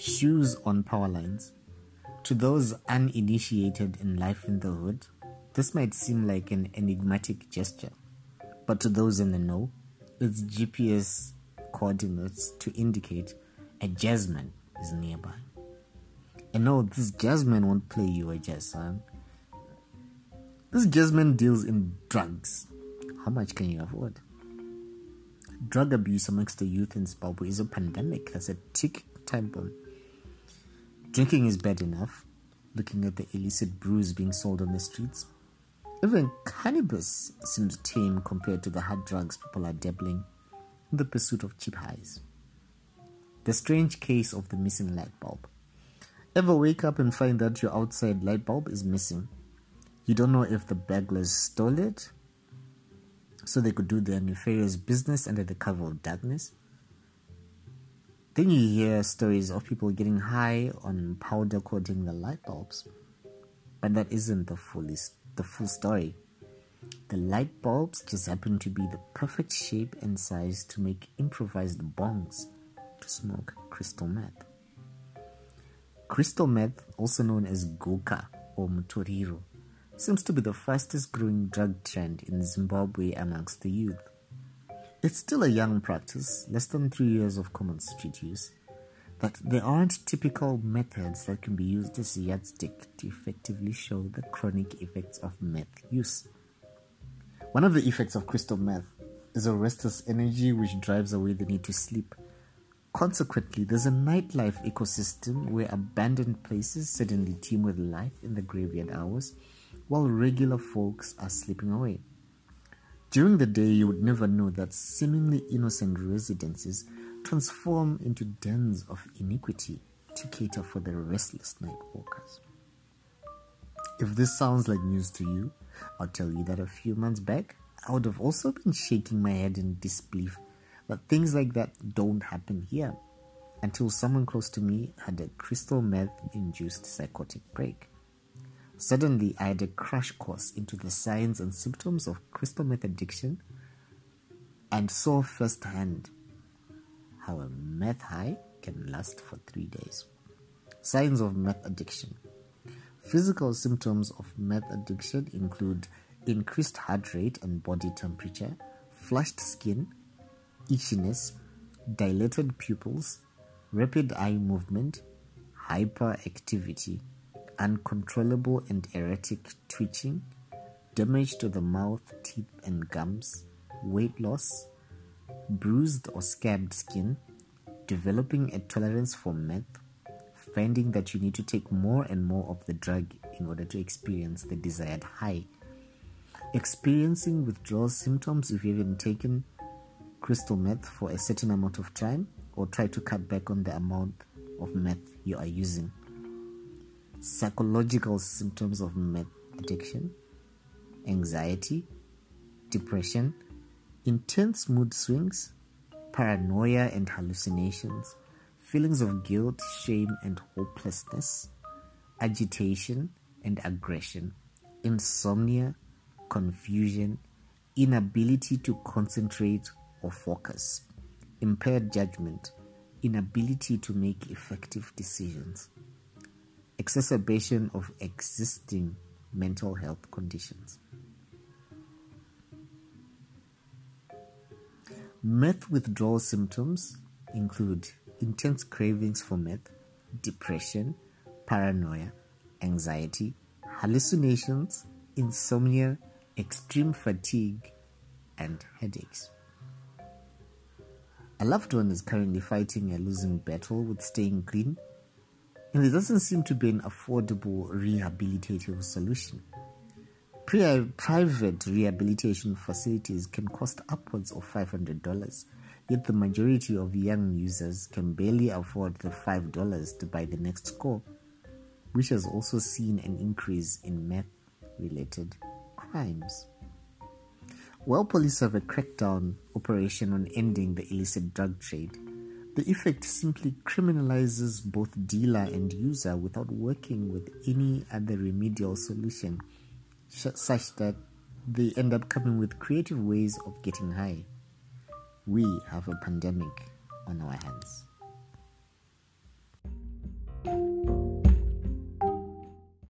shoes on power lines. To those uninitiated in life in the hood, this might seem like an enigmatic gesture, but to those in the know, it's GPS coordinates to indicate a jazzman is nearby. And no, this jazzman won't play you a jazz song. This jazzman deals in drugs. How much can you afford? Drug abuse amongst the youth in Zimbabwe is a pandemic that's a tick time bomb. Drinking is bad enough, looking at the illicit brews being sold on the streets. Even cannabis seems tame compared to the hard drugs people are dabbling in the pursuit of cheap highs. The strange case of the missing light bulb. Ever wake up and find that your outside light bulb is missing? You don't know if the burglars stole it so they could do their nefarious business under the cover of darkness. Then you hear stories of people getting high on powder coating the light bulbs. But that isn't the fullest the full story. The light bulbs just happen to be the perfect shape and size to make improvised bongs to smoke crystal meth. Crystal meth, also known as Gurkha or Mutoriro, seems to be the fastest growing drug trend in Zimbabwe amongst the youth. It's still a young practice, less than three years of common street use, but there aren't typical methods that can be used as a yardstick to effectively show the chronic effects of meth use. One of the effects of crystal meth is a restless energy which drives away the need to sleep. Consequently, there's a nightlife ecosystem where abandoned places suddenly teem with life in the graveyard hours while regular folks are sleeping away. During the day, you would never know that seemingly innocent residences transform into dens of iniquity to cater for the restless night walkers. If this sounds like news to you, I'll tell you that a few months back, I would have also been shaking my head in disbelief that things like that don't happen here until someone close to me had a crystal meth induced psychotic break. Suddenly, I had a crash course into the signs and symptoms of crystal meth addiction and saw firsthand how a meth high can last for three days. Signs of meth addiction. Physical symptoms of meth addiction include increased heart rate and body temperature, flushed skin, itchiness, dilated pupils, rapid eye movement, hyperactivity, uncontrollable and erratic twitching, damage to the mouth, teeth, and gums, weight loss, bruised or scabbed skin, developing a tolerance for meth, finding that you need to take more and more of the drug in order to experience the desired high, experiencing withdrawal symptoms if you haven't taken crystal meth for a certain amount of time or try to cut back on the amount of meth you are using psychological symptoms of meth addiction, anxiety, depression, intense mood swings, paranoia and hallucinations, feelings of guilt, shame, and hopelessness, agitation and aggression, insomnia, confusion, inability to concentrate or focus, impaired judgment, inability to make effective decisions exacerbation of existing mental health conditions. Meth withdrawal symptoms include intense cravings for meth, depression, paranoia, anxiety, hallucinations, insomnia, extreme fatigue, and headaches. A loved one is currently fighting a losing battle with staying clean and doesn't seem to be an affordable rehabilitative solution. Private rehabilitation facilities can cost upwards of $500, yet the majority of young users can barely afford the $5 to buy the next score, which has also seen an increase in meth related crimes. While police have a crackdown operation on ending the illicit drug trade, the effect simply criminalizes both dealer and user without working with any other remedial solution, such that they end up coming with creative ways of getting high. We have a pandemic on our hands.